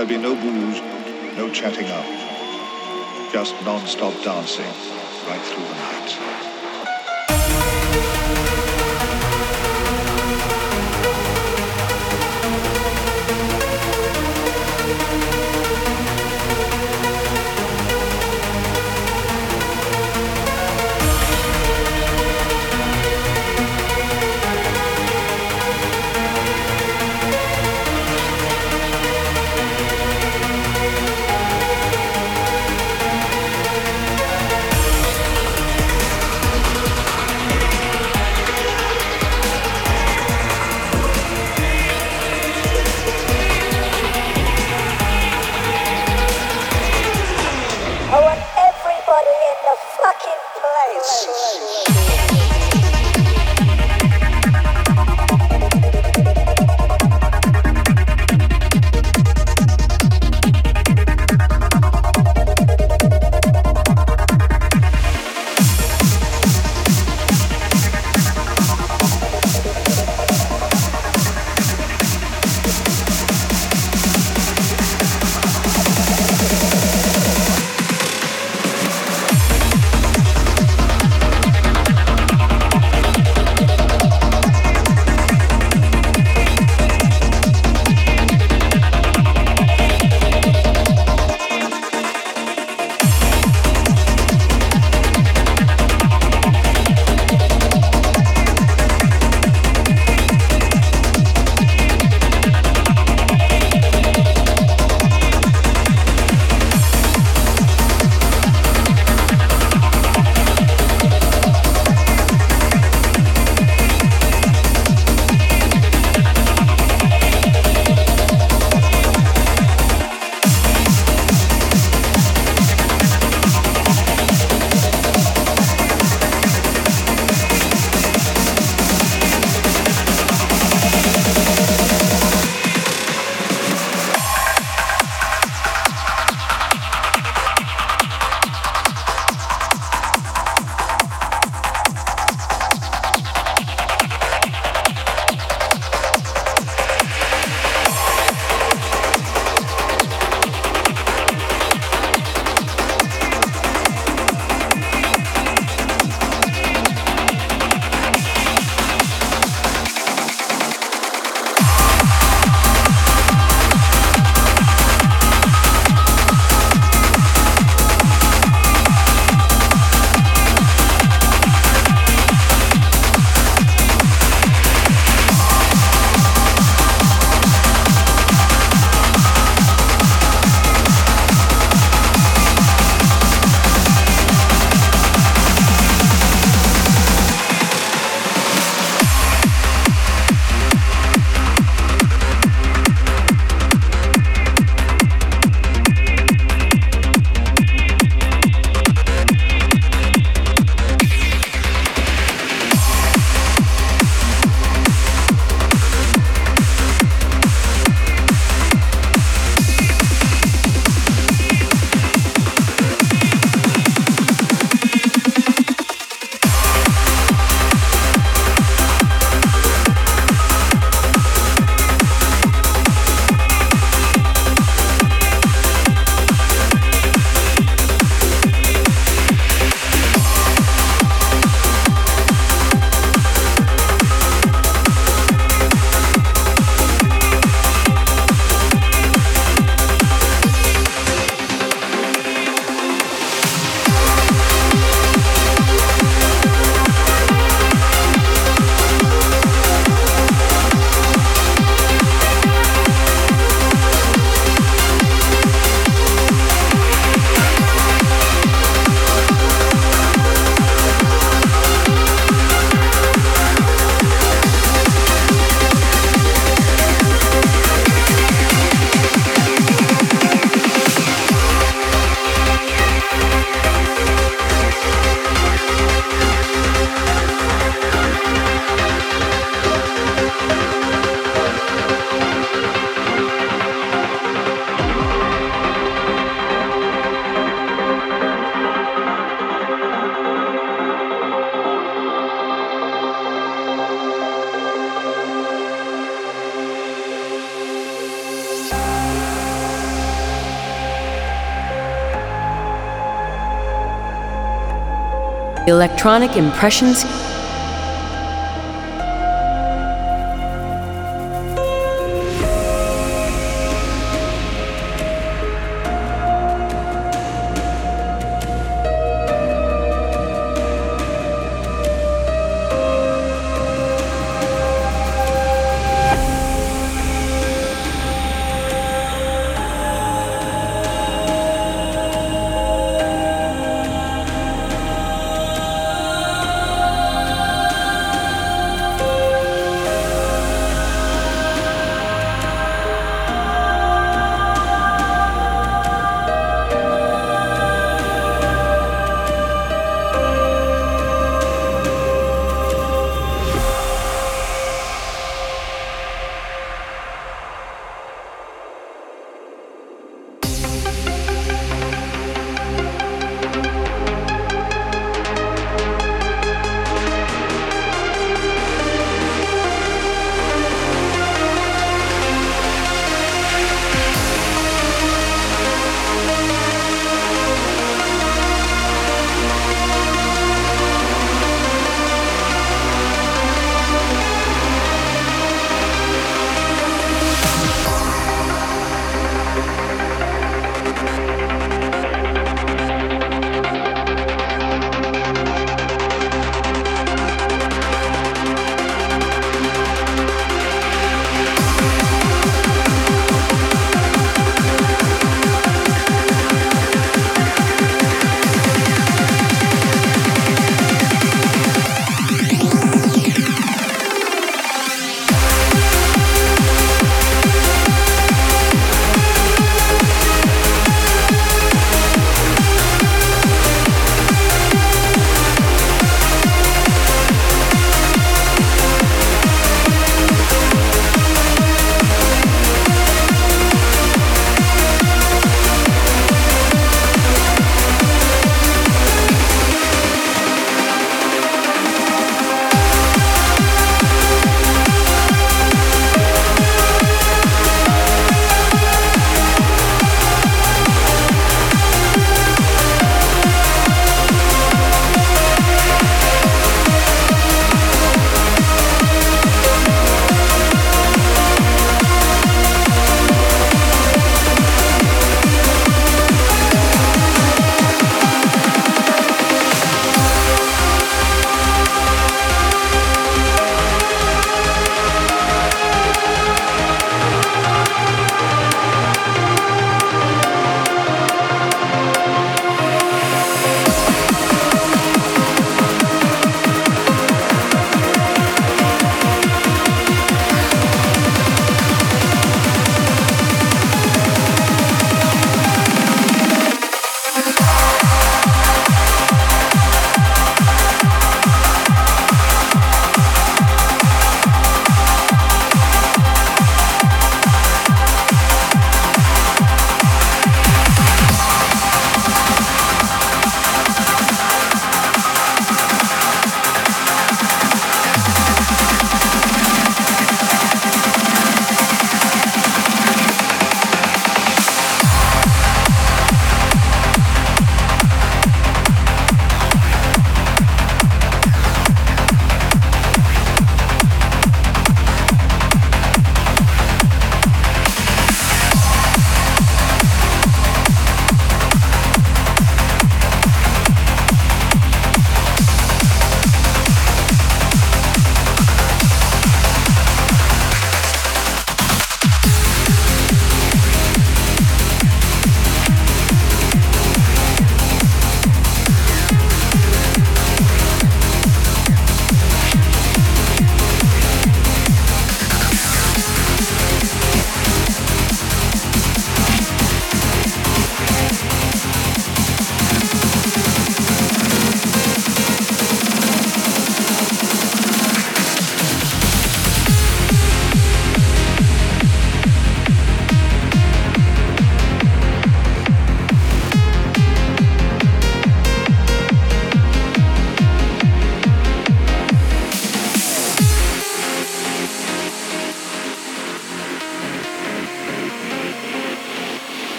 There'll be no booze, no chatting up. Just non-stop dancing Electronic Impressions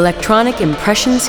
Electronic Impressions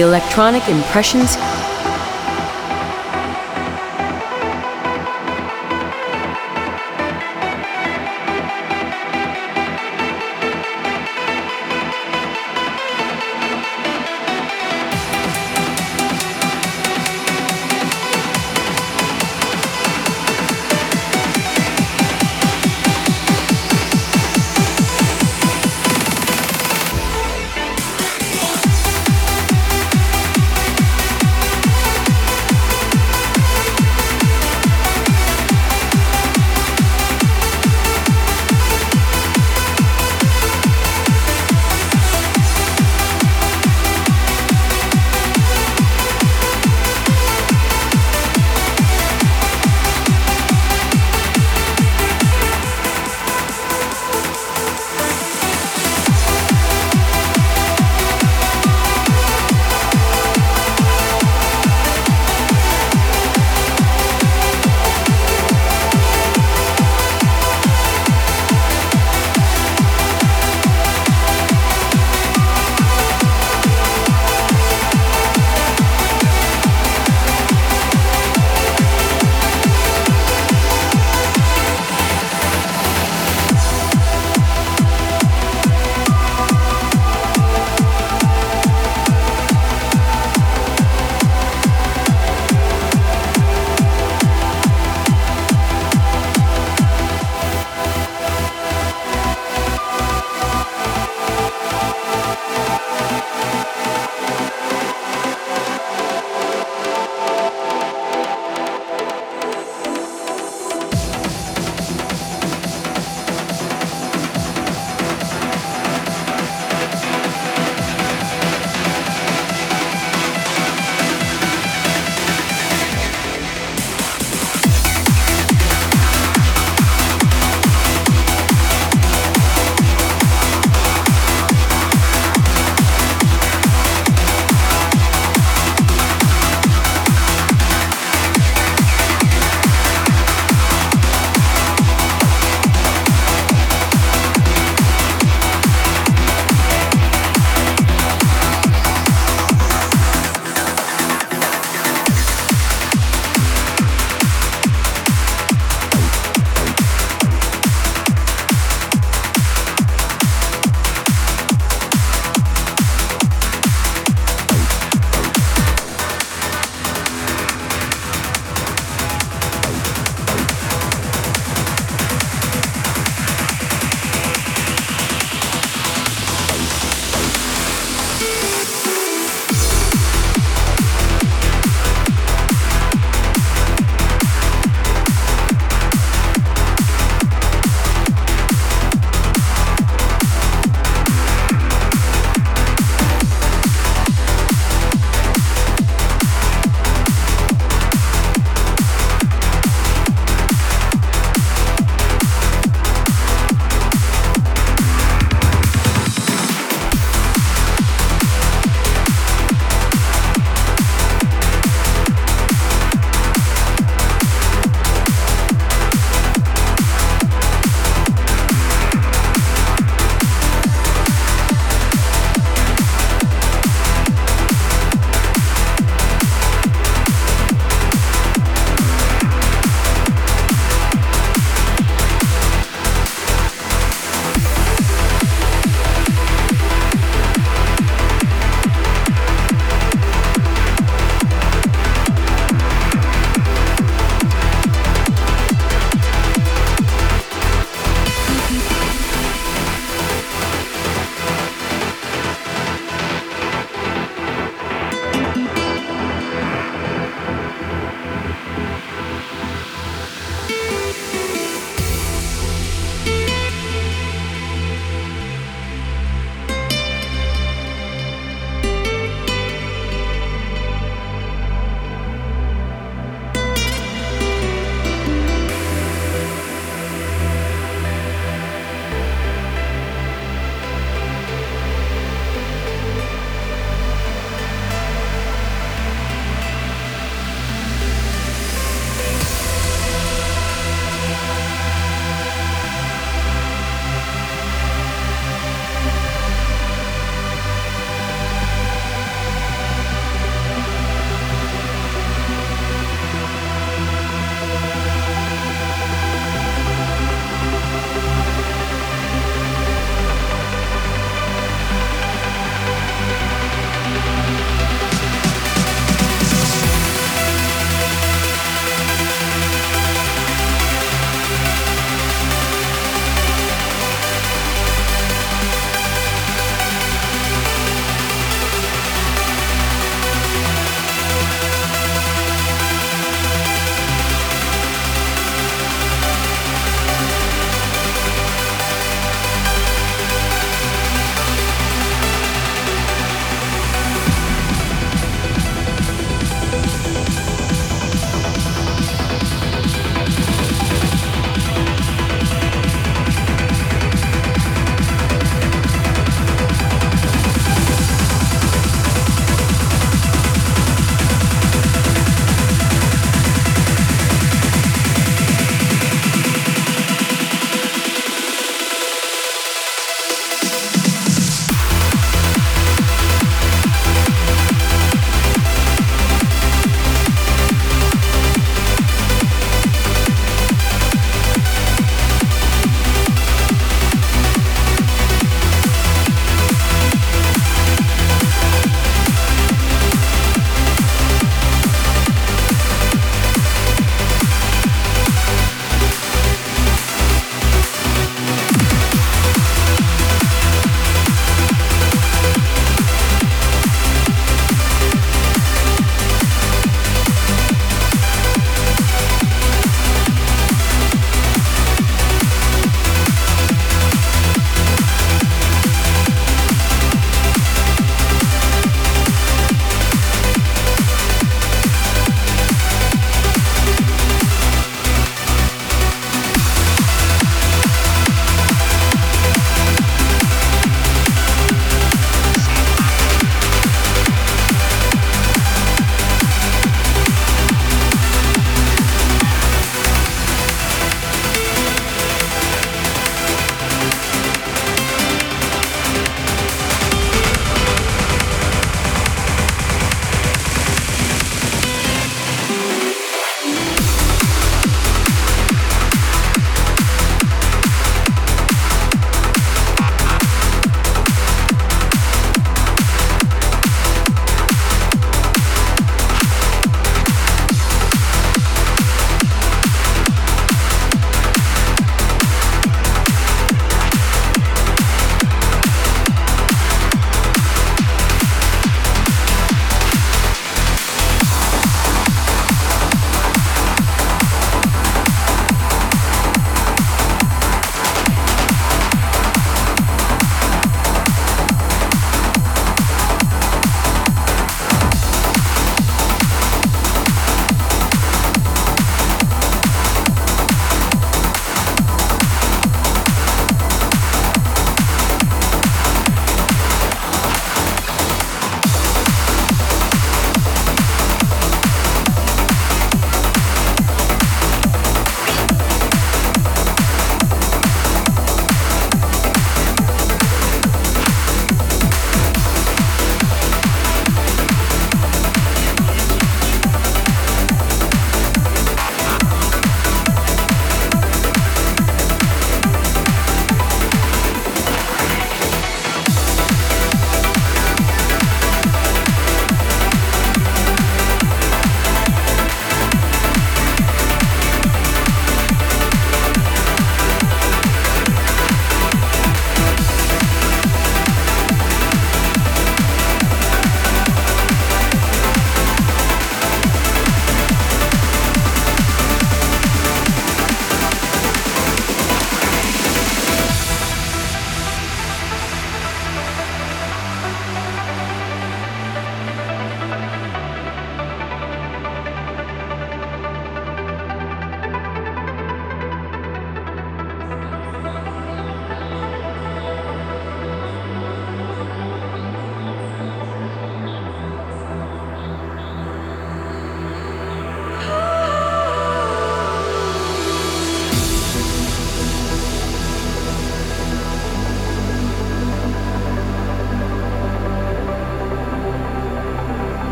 Electronic Impressions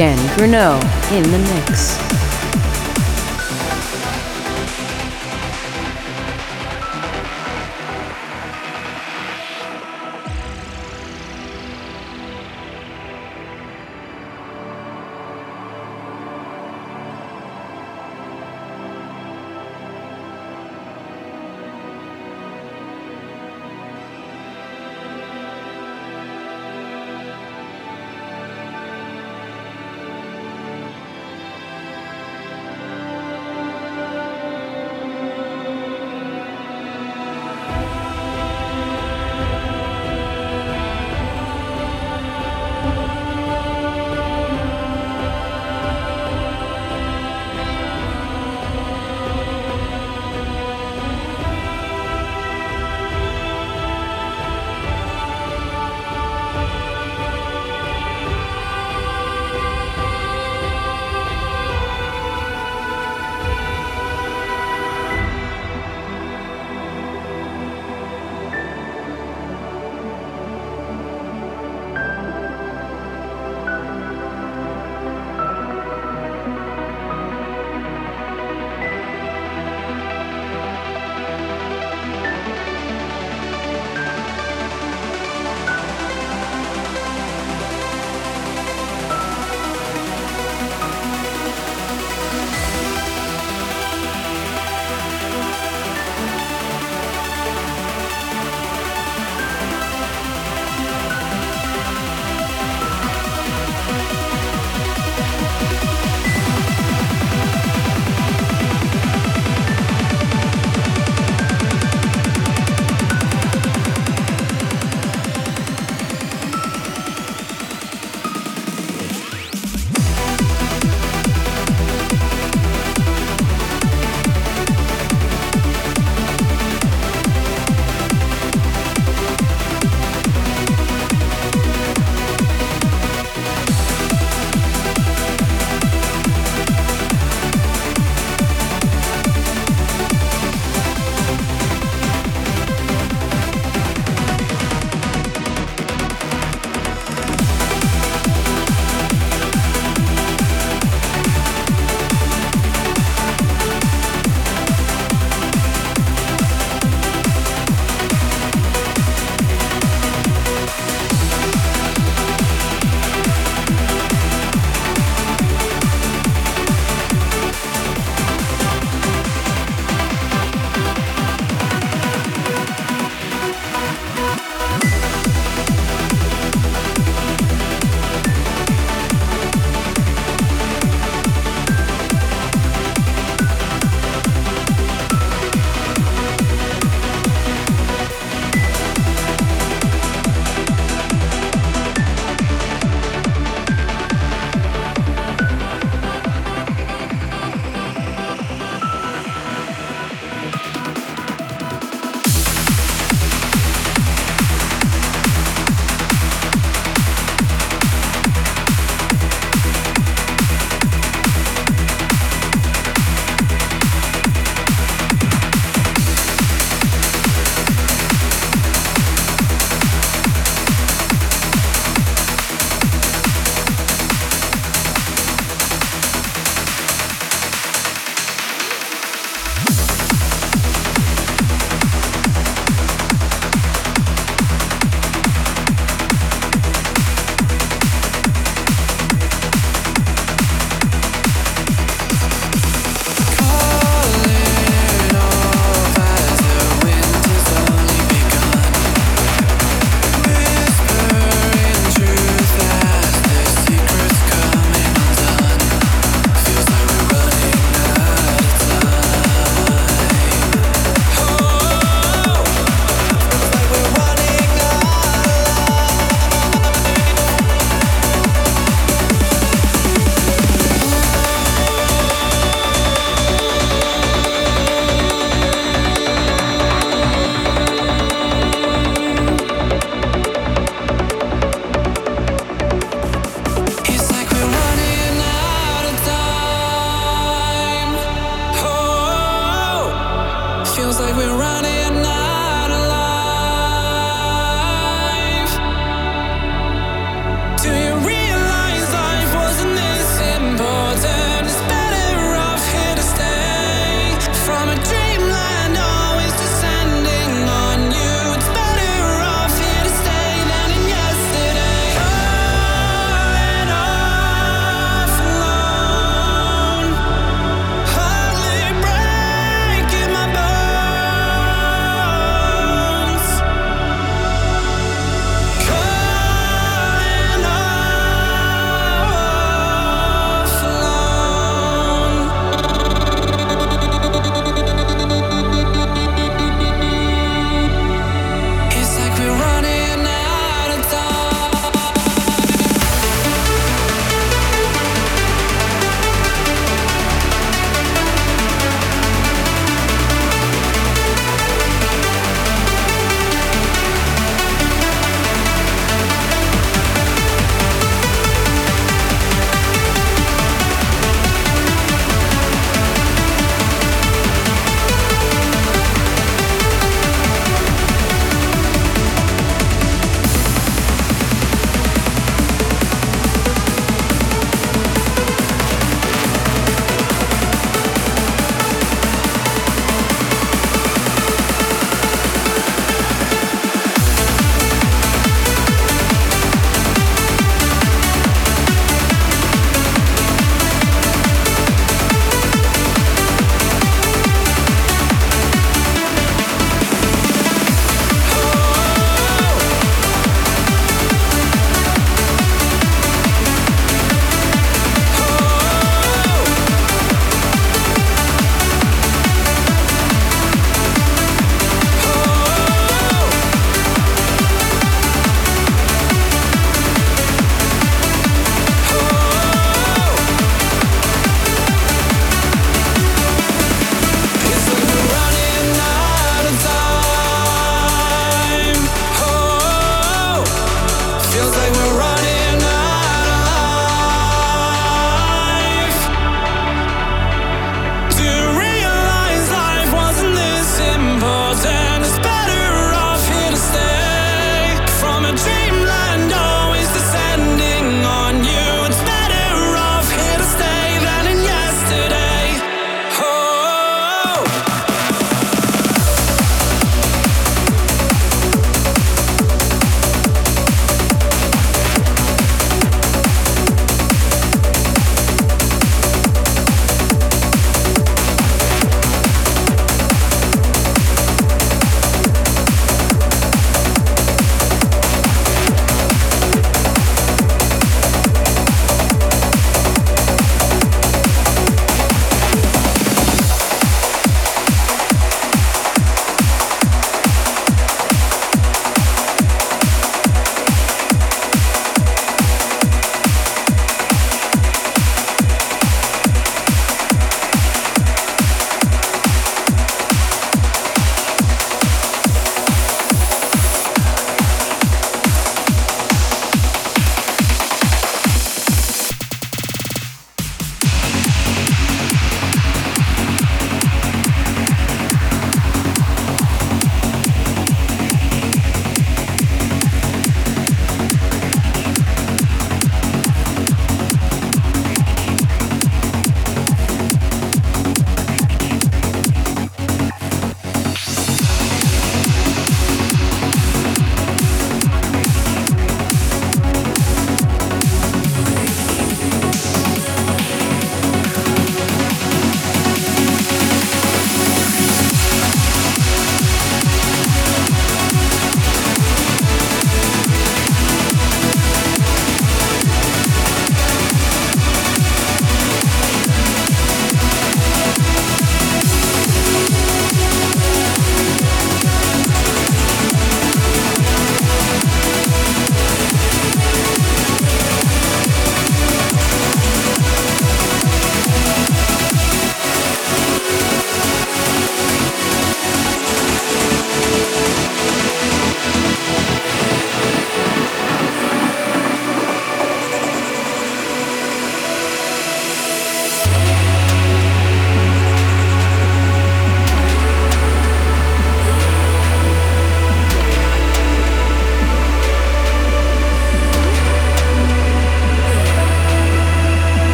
Danny Grunow in the mix.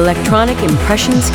Electronic Impressions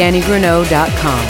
DannyGrunow.com.